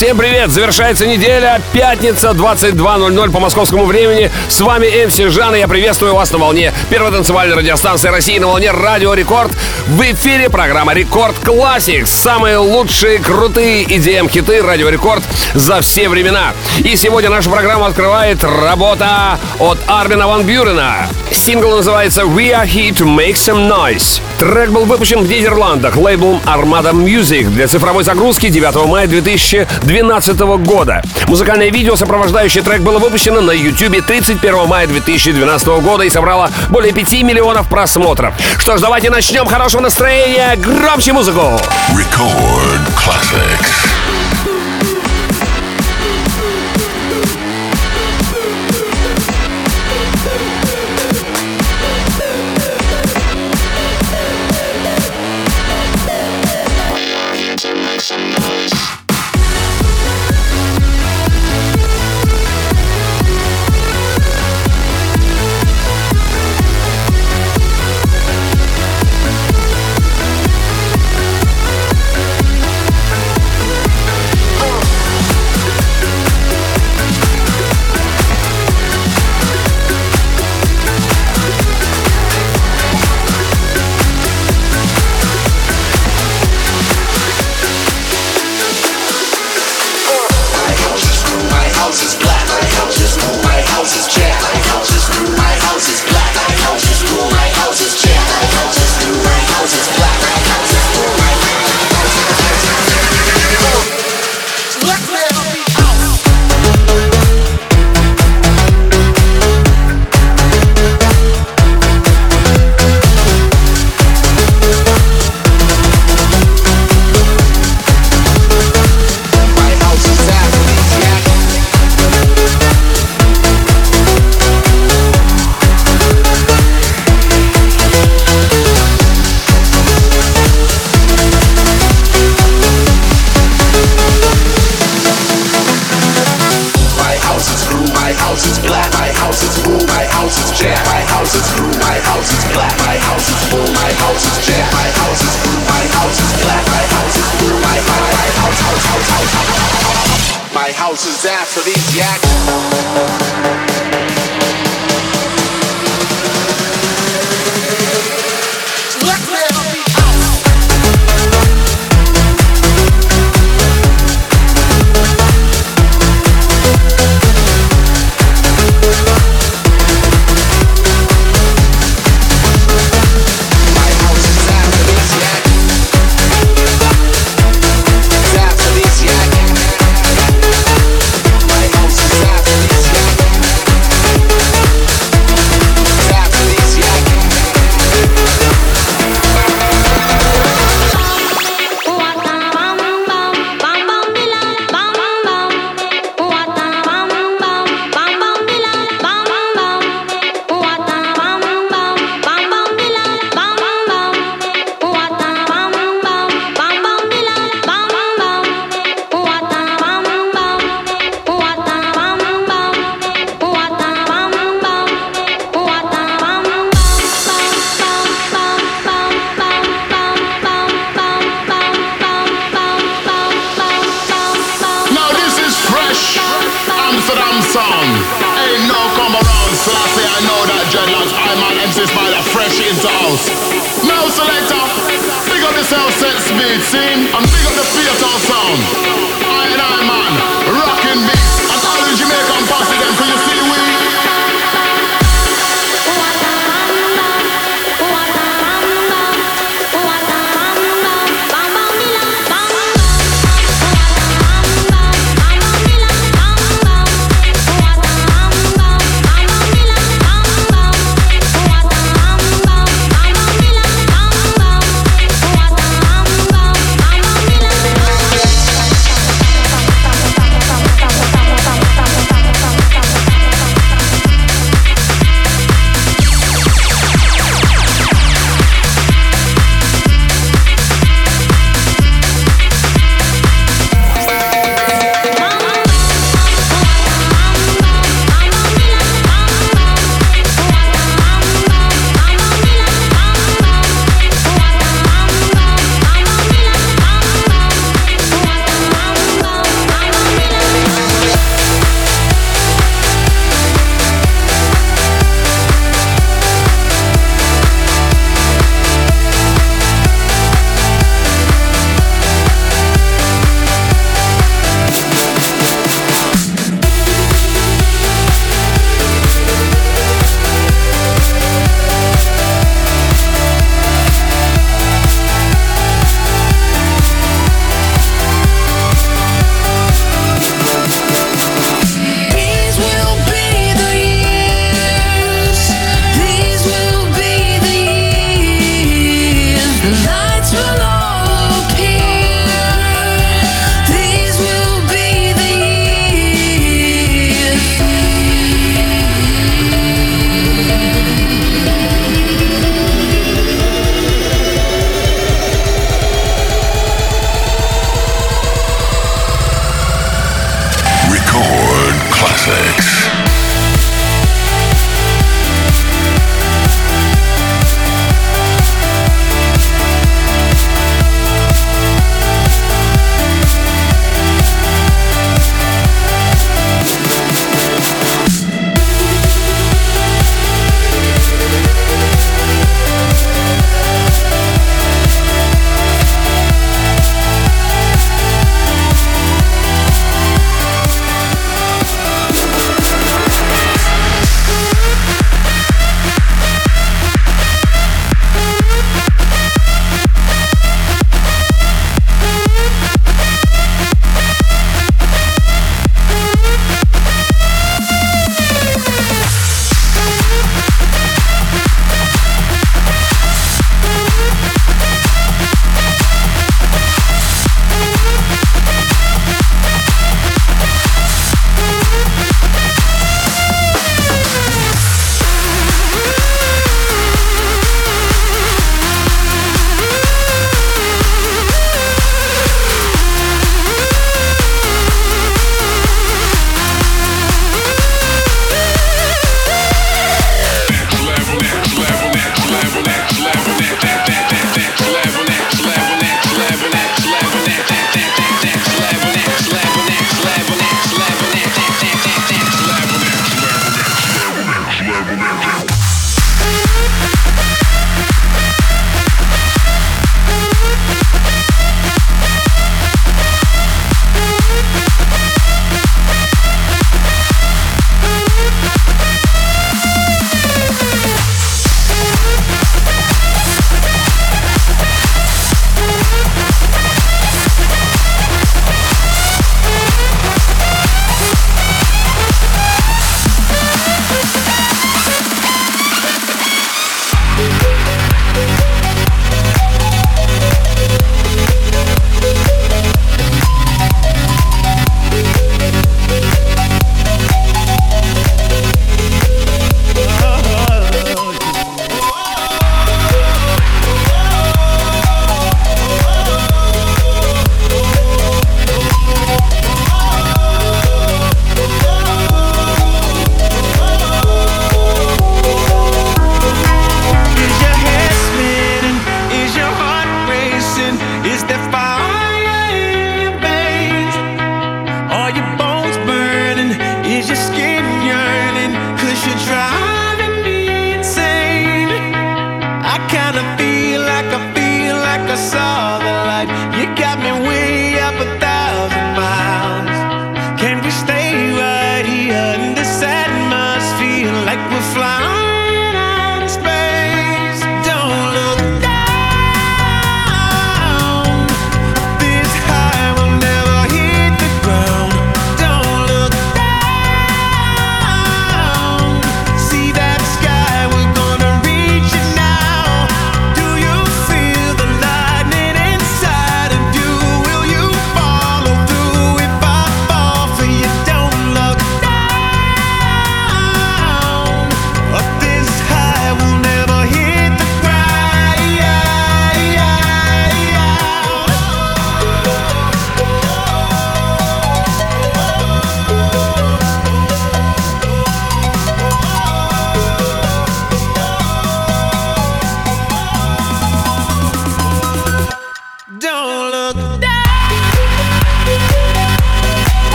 Всем привет! Завершается неделя, пятница, 22.00 по московскому времени. С вами MC Жан, и я приветствую вас на волне первой танцевальной радиостанции России на волне Радио Рекорд. В эфире программа Record Classics. Самые лучшие, крутые EDM-хиты Радио Рекорд за все времена. И сегодня нашу программу открывает работа от Армина Ван Бюрена. Сингл называется «We are here to make some noise». Трек был выпущен в Нидерландах лейблом Armada Music для цифровой загрузки 9 мая 2012 года. Музыкальное видео, сопровождающее трек, было выпущено на YouTube 31 мая 2012 года и собрало более 5 миллионов просмотров. Что ж, давайте начнем. Хорошего настроения. Громче музыку. Record Classics. scene and big up the theater sound.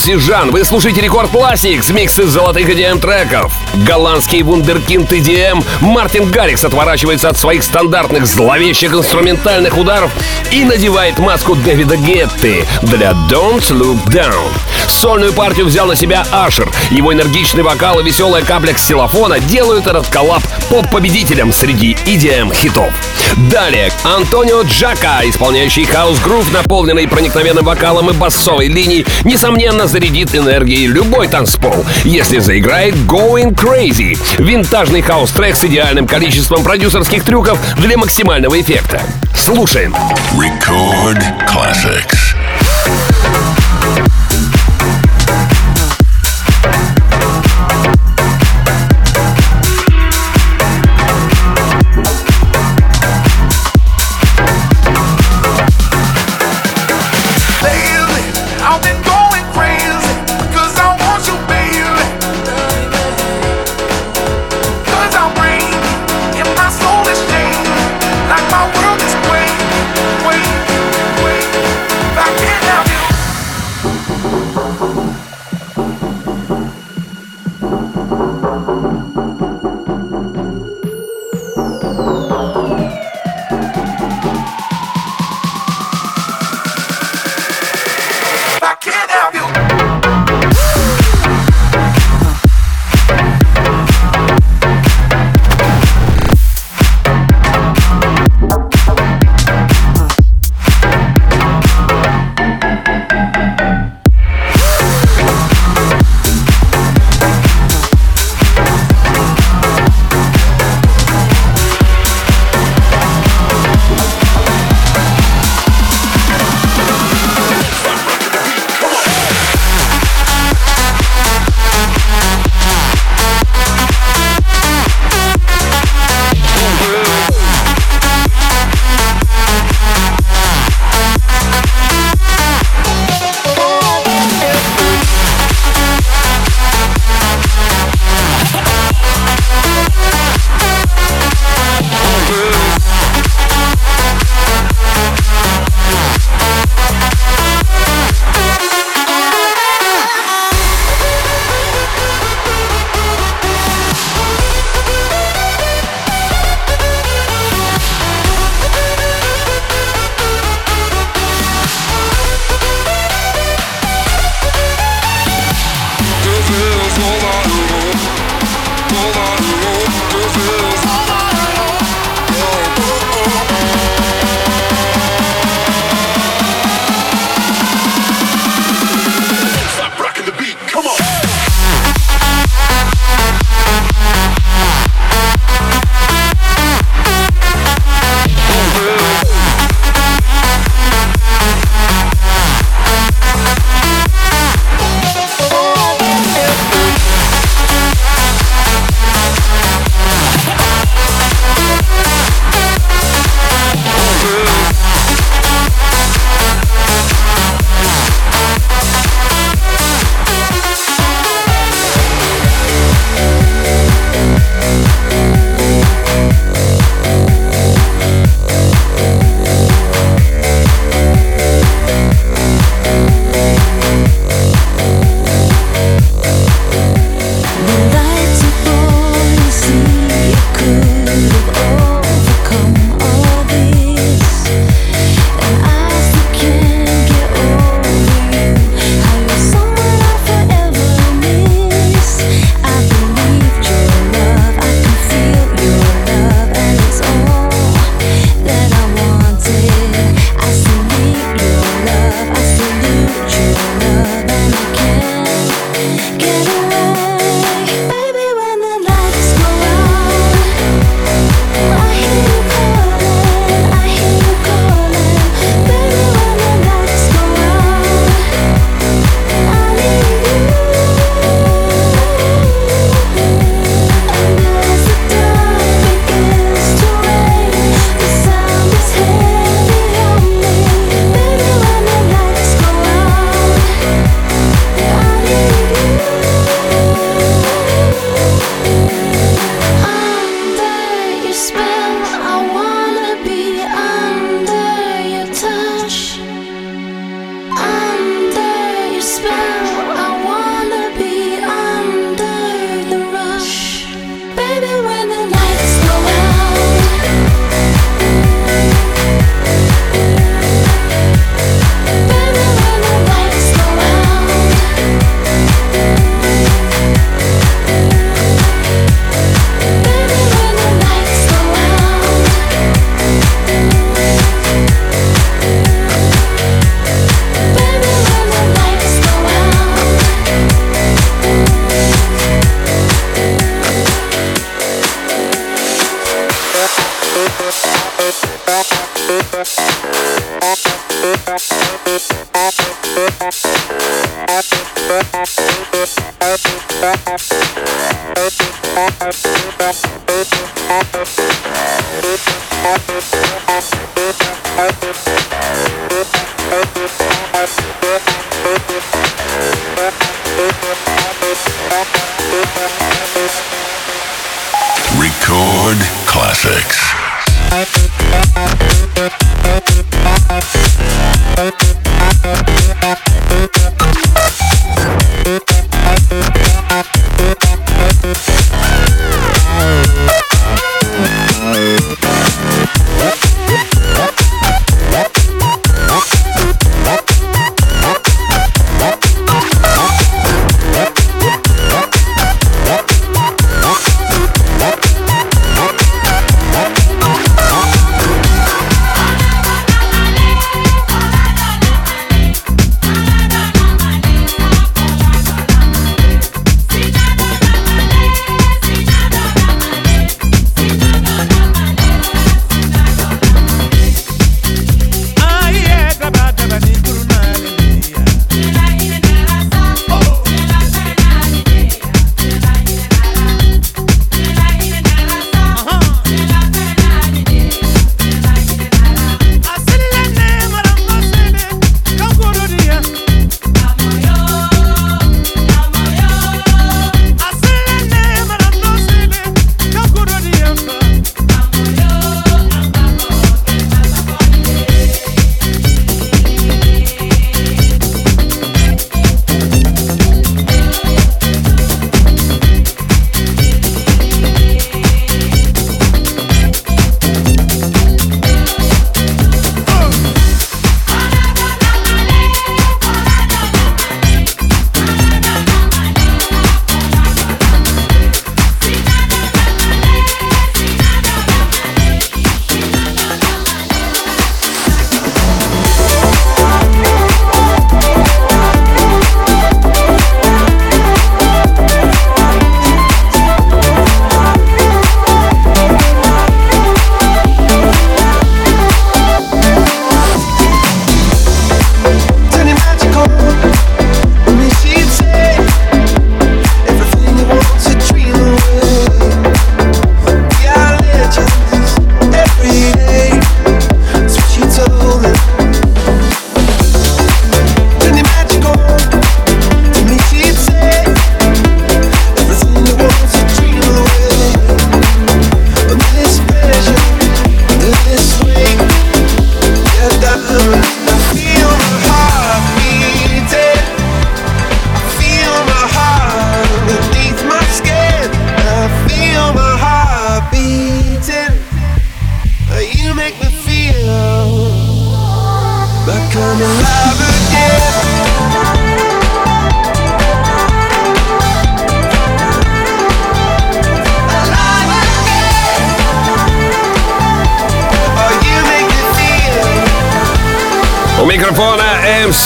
Микрофона MC Жан. Вы слушаете Record Classics, микс из золотых EDM треков. Голландский вундеркинд EDM Мартин Гаррикс отворачивается от своих стандартных зловещих инструментальных ударов и надевает маску Дэвида Гетты для Don't Look Down. Сольную партию взял на себя Ашер. Его энергичный вокал и веселая капля ксилофона делают этот коллаб поп-победителем среди EDM-хитов. Далее Антонио Джака, исполняющий хаус-грув, наполненный проникновенным вокалом и басовой линией, несомненно зарядит энергией любой танцпол, если заиграет Going Crazy. Винтажный хаус-трек с идеальным количеством продюсерских трюков для максимального эффекта. Слушаем. Record Classics.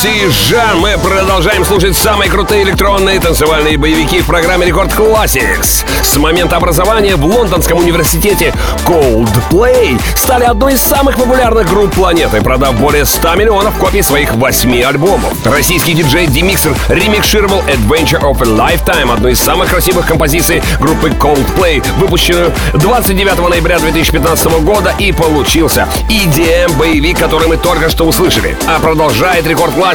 Жан. Мы продолжаем слушать самые крутые электронные танцевальные боевики в программе Рекорд Classics. С момента образования в Лондонском университете Coldplay стали одной из самых популярных групп планеты, продав более 100 миллионов копий своих восьми альбомов. Российский диджей Демиксер ремикшировал Adventure of a Lifetime, одну из самых красивых композиций группы Coldplay, выпущенную 29 ноября 2015 года и получился EDM-боевик, который мы только что услышали. А продолжает Рекорд Classics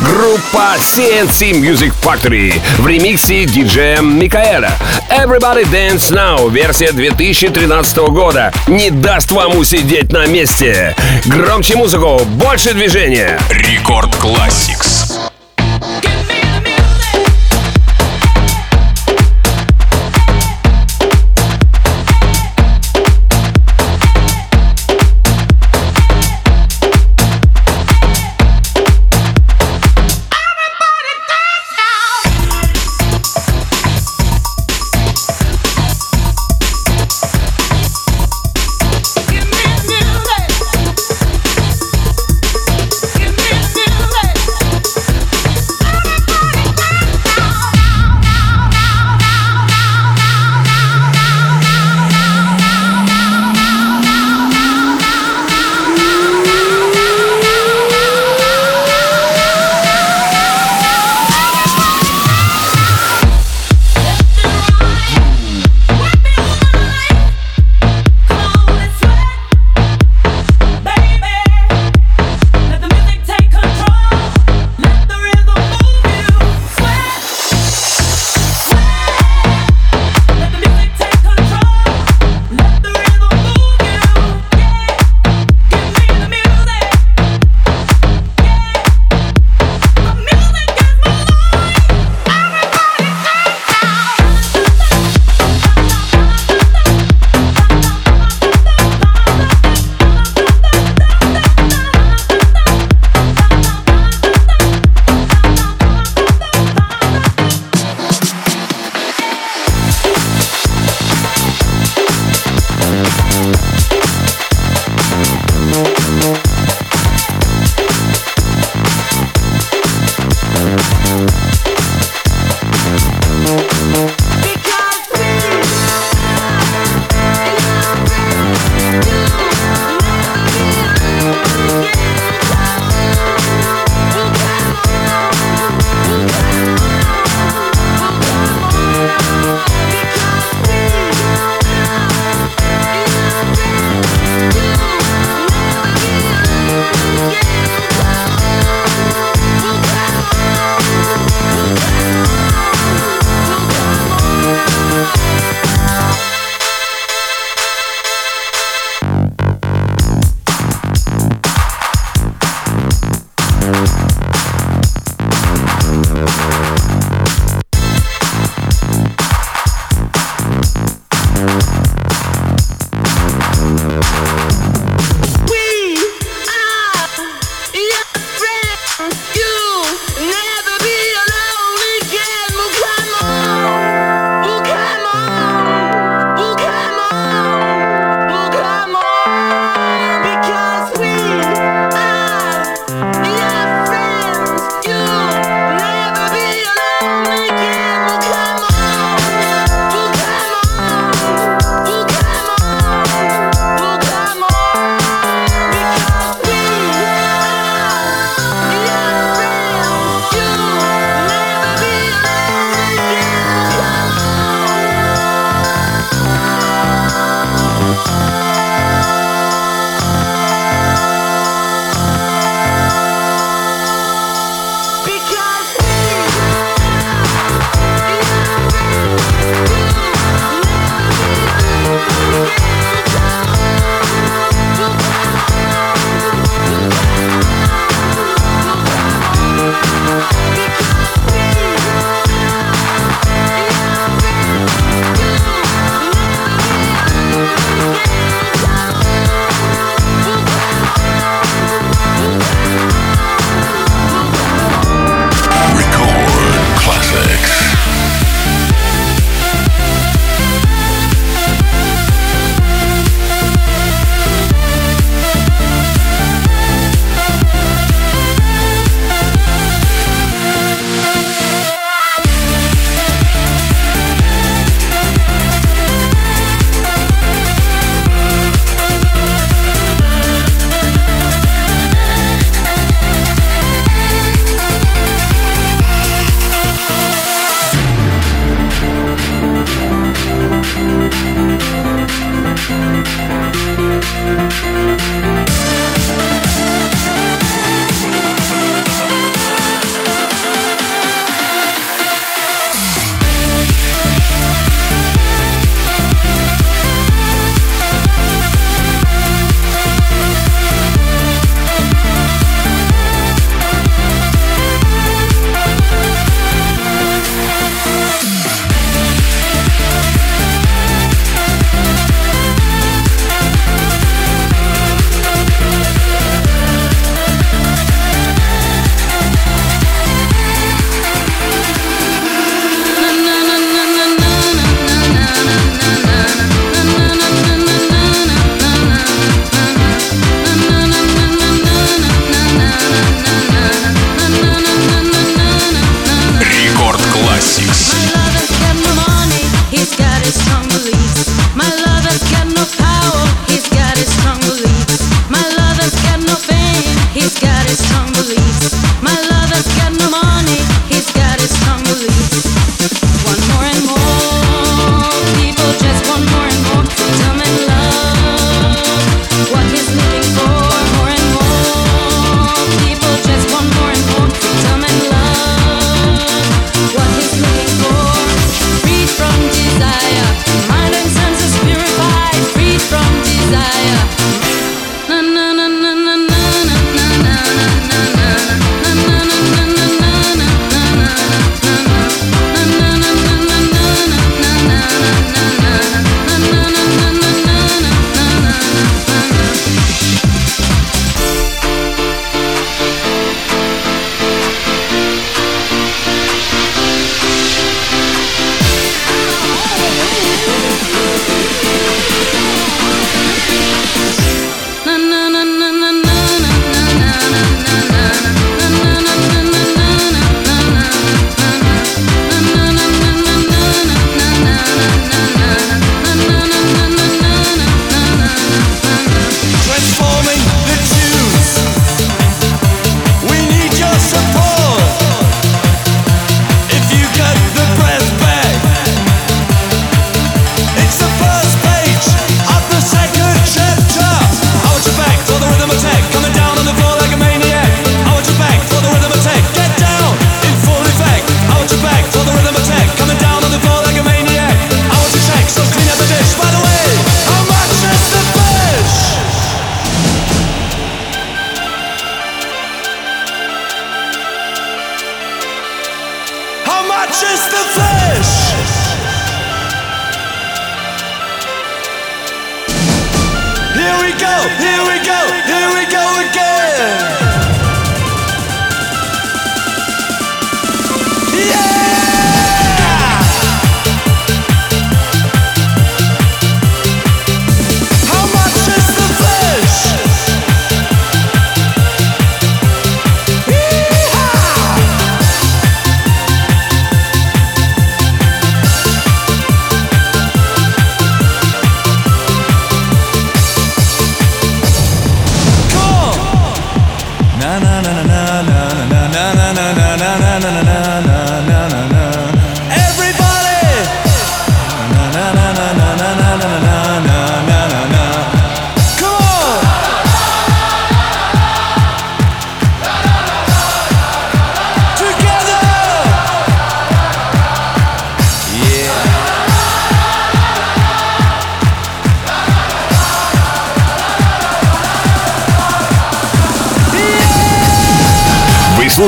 группа CNC Music Factory в ремиксе диджея Микаэля. Everybody Dance Now, версия 2013 года. Не даст вам усидеть на месте. Громче музыку, больше движения. Рекорд Classics.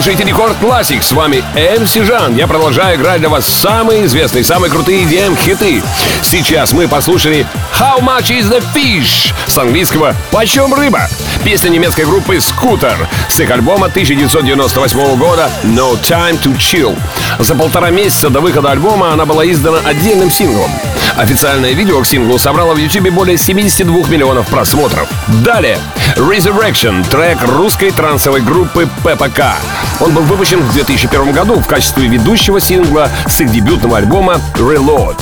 Слушаете Рекорд Классик. С вами МС Жан. Я продолжаю играть для вас самые известные, самые крутые EDM-хиты. Сейчас мы послушали How Much Is The Fish с английского «Почем рыба?». Песня немецкой группы Scooter с их альбома 1998 года No Time To Chill. За полтора месяца до выхода альбома она была издана отдельным синглом. Официальное видео к синглу собрало в YouTube более 72 миллионов просмотров. Далее Resurrection, трек русской трансовой группы ППК. Он был выпущен в 2001 году в качестве ведущего сингла с их дебютного альбома Reload.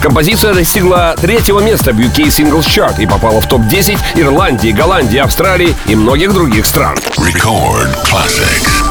Композиция достигла третьего места в UK Singles Chart и попала в топ-10 Ирландии, Голландии, Австралии и многих других стран. Record Classics.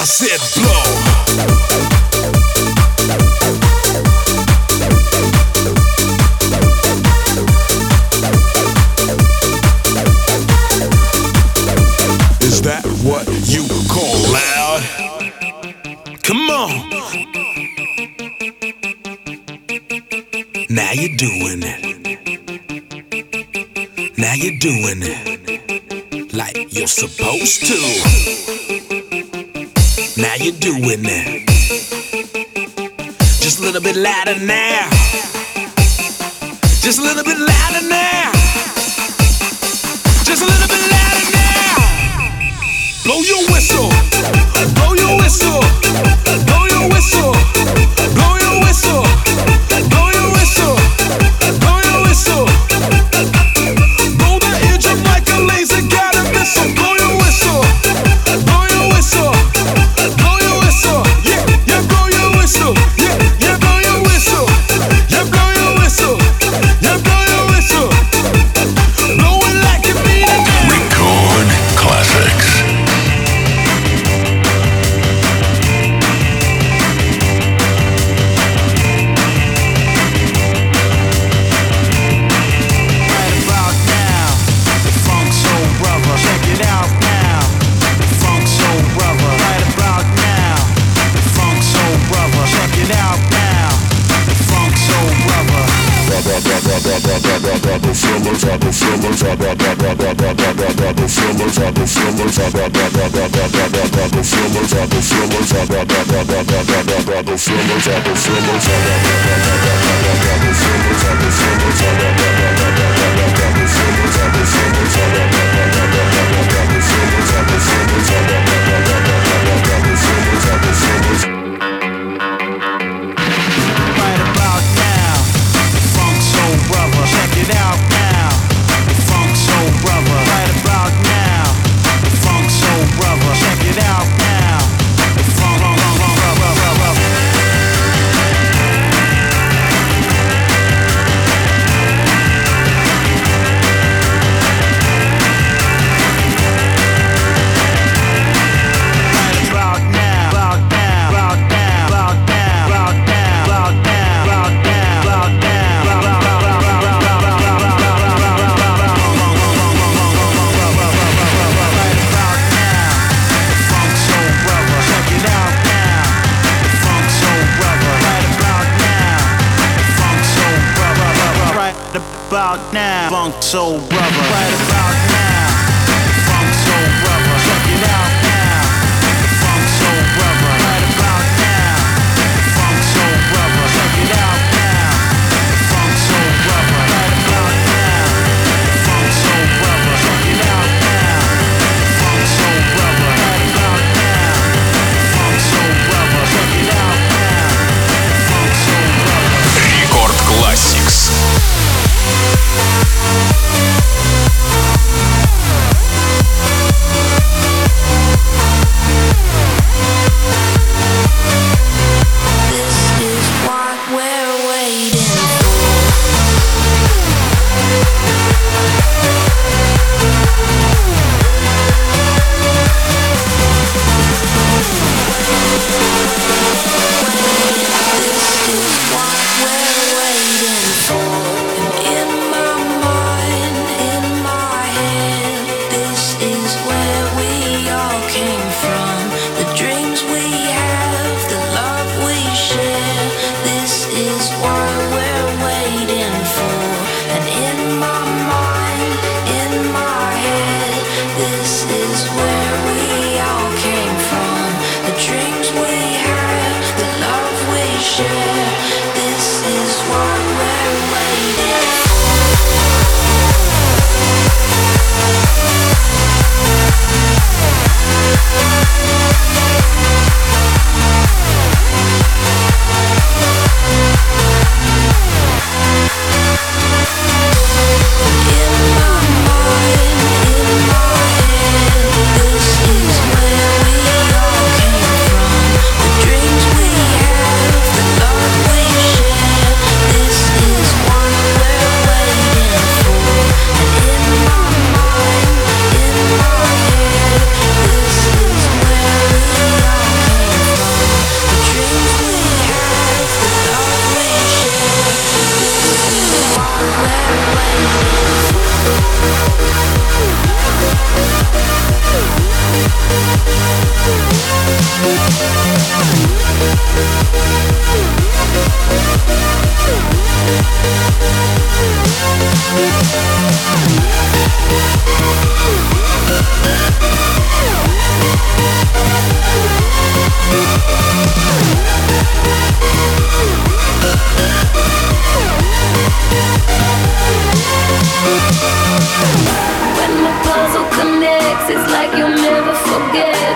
I said blow. Is that what you call loud? Come on. Now you're doing it. Now you're doing it like you're supposed to. Ladder now. Just a little bit louder.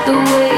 The way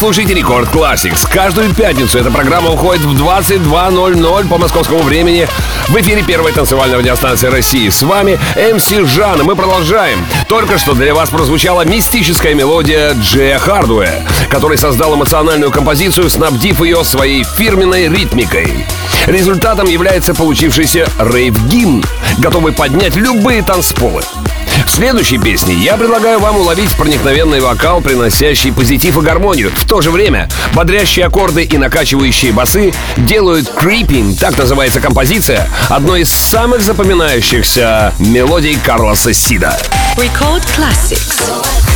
Вы слушаете Рекорд Classics. Каждую пятницу эта программа уходит в 22.00 по московскому времени в эфире первой танцевальной радиостанции России. С вами МС Жан, мы продолжаем. Только что для вас прозвучала мистическая мелодия Джея Хардуэ, который создал эмоциональную композицию, снабдив ее своей фирменной ритмикой. Результатом является получившийся рейв-гимн, готовый поднять любые танцполы. В следующей песне я предлагаю вам уловить проникновенный вокал, приносящий позитив и гармонию. В то же время бодрящие аккорды и накачивающие басы делают «Creeping», так называется композиция, одной из самых запоминающихся мелодий Карлоса Сида. Record Classics.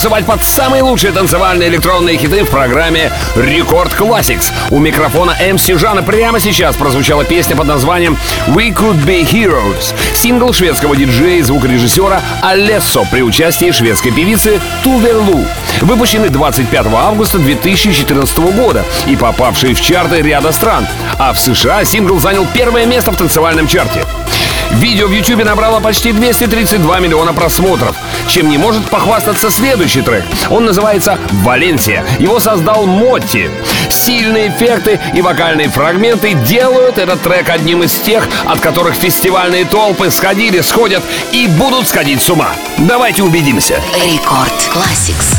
Танцевать под самые лучшие танцевальные электронные хиты в программе Рекорд Classics. У микрофона МС Жана прямо сейчас прозвучала песня под названием We Could Be Heroes. Сингл шведского диджея и звукорежиссера Алессо при участии шведской певицы Туверлу. Выпущенный 25 августа 2014 года и попавший в чарты ряда стран. А в США сингл занял первое место в танцевальном чарте. Видео в YouTube набрало почти 232 миллиона просмотров, чем не может похвастаться следующий трек. Он называется «Валенсия». Его создал Мотти. Сильные эффекты и вокальные фрагменты делают этот трек одним из тех, от которых фестивальные толпы сходили, сходят и будут сходить с ума. Давайте убедимся. Рекорд Classics.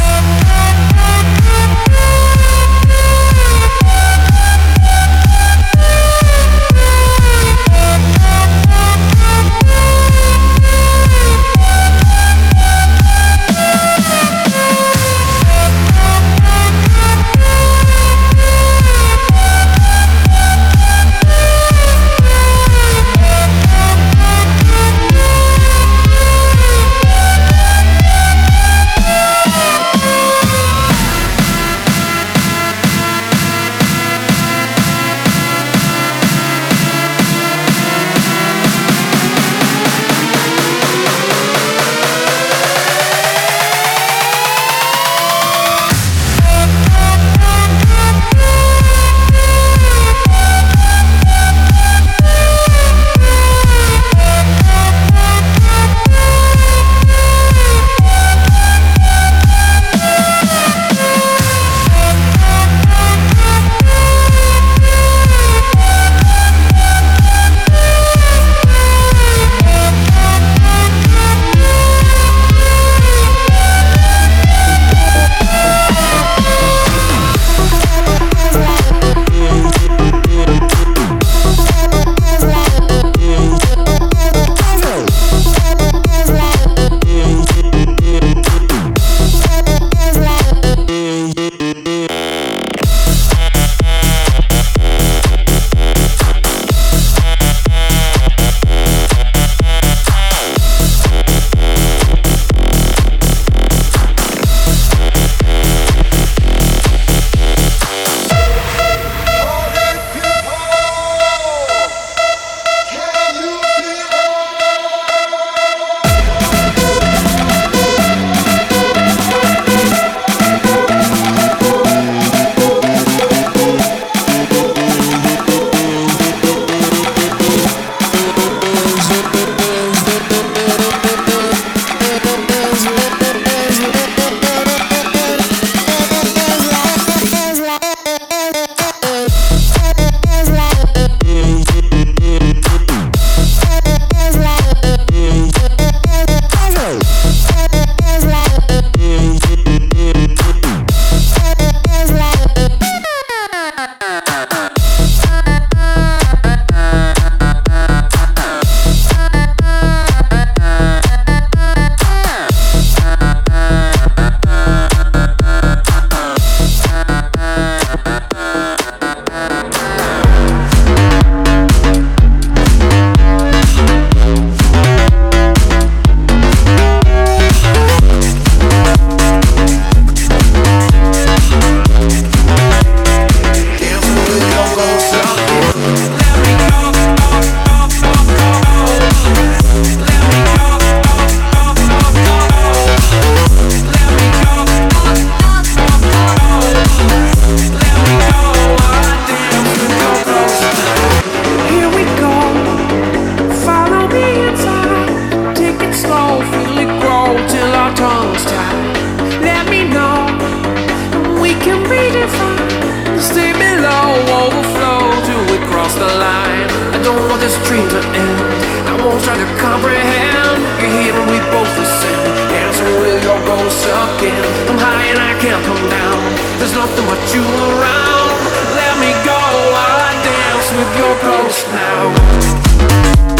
this dream to end. I won't try to comprehend. You're here and we both ascend. Dancing with your ghost again. I'm high and I can't come down. There's nothing but you around. Let me go while I dance with your ghost now.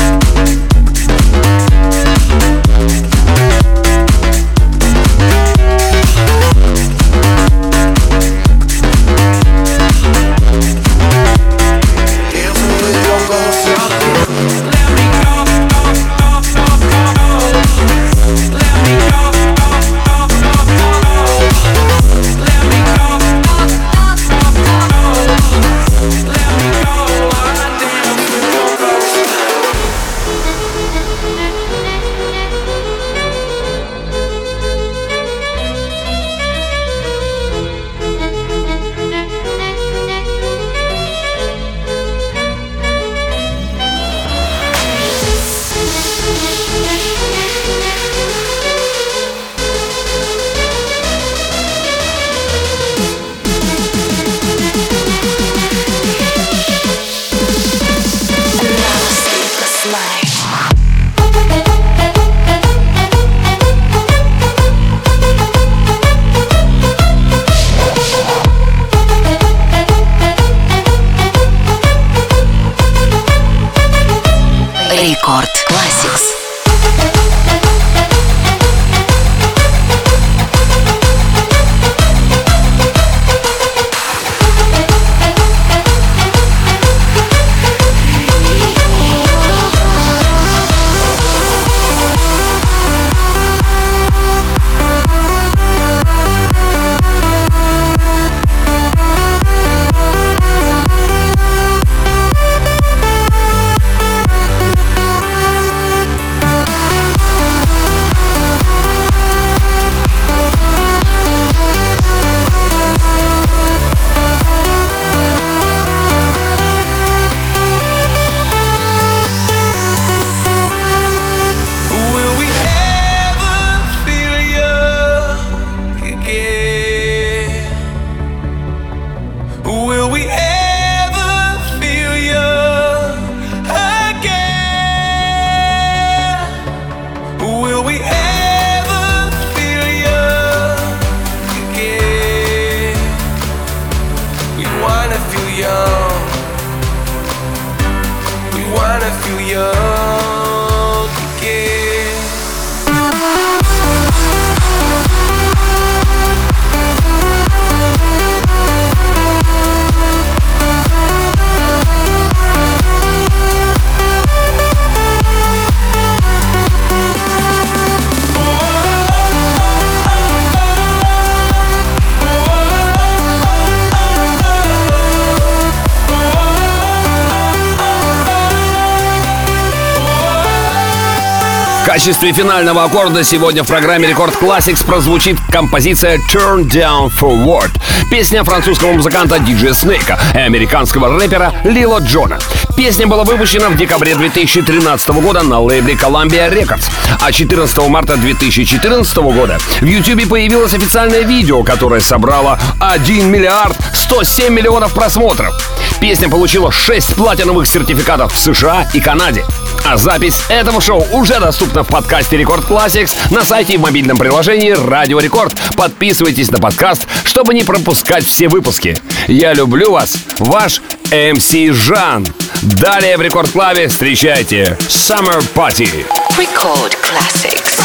Качестве финального аккорда сегодня в программе Рекорд Classics прозвучит композиция Turn Down Forward. Песня французского музыканта DJ Snake и американского рэпера Лила Джона. Песня была выпущена в декабре 2013 года на лейбле Columbia Records. А 14 марта 2014 года в YouTube появилось официальное видео, которое собрало 1 миллиард 107 миллионов просмотров. Песня получила 6 платиновых сертификатов в США и Канаде. А запись этого шоу уже доступна в подкасте Record Classics на сайте и в мобильном приложении Радио Рекорд. Подписывайтесь на подкаст, чтобы не пропускать все выпуски. Я люблю вас, ваш MC Жан. Далее в Рекорд Клабе встречайте Summer Party. Record Classics.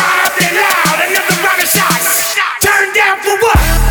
Turn down for what?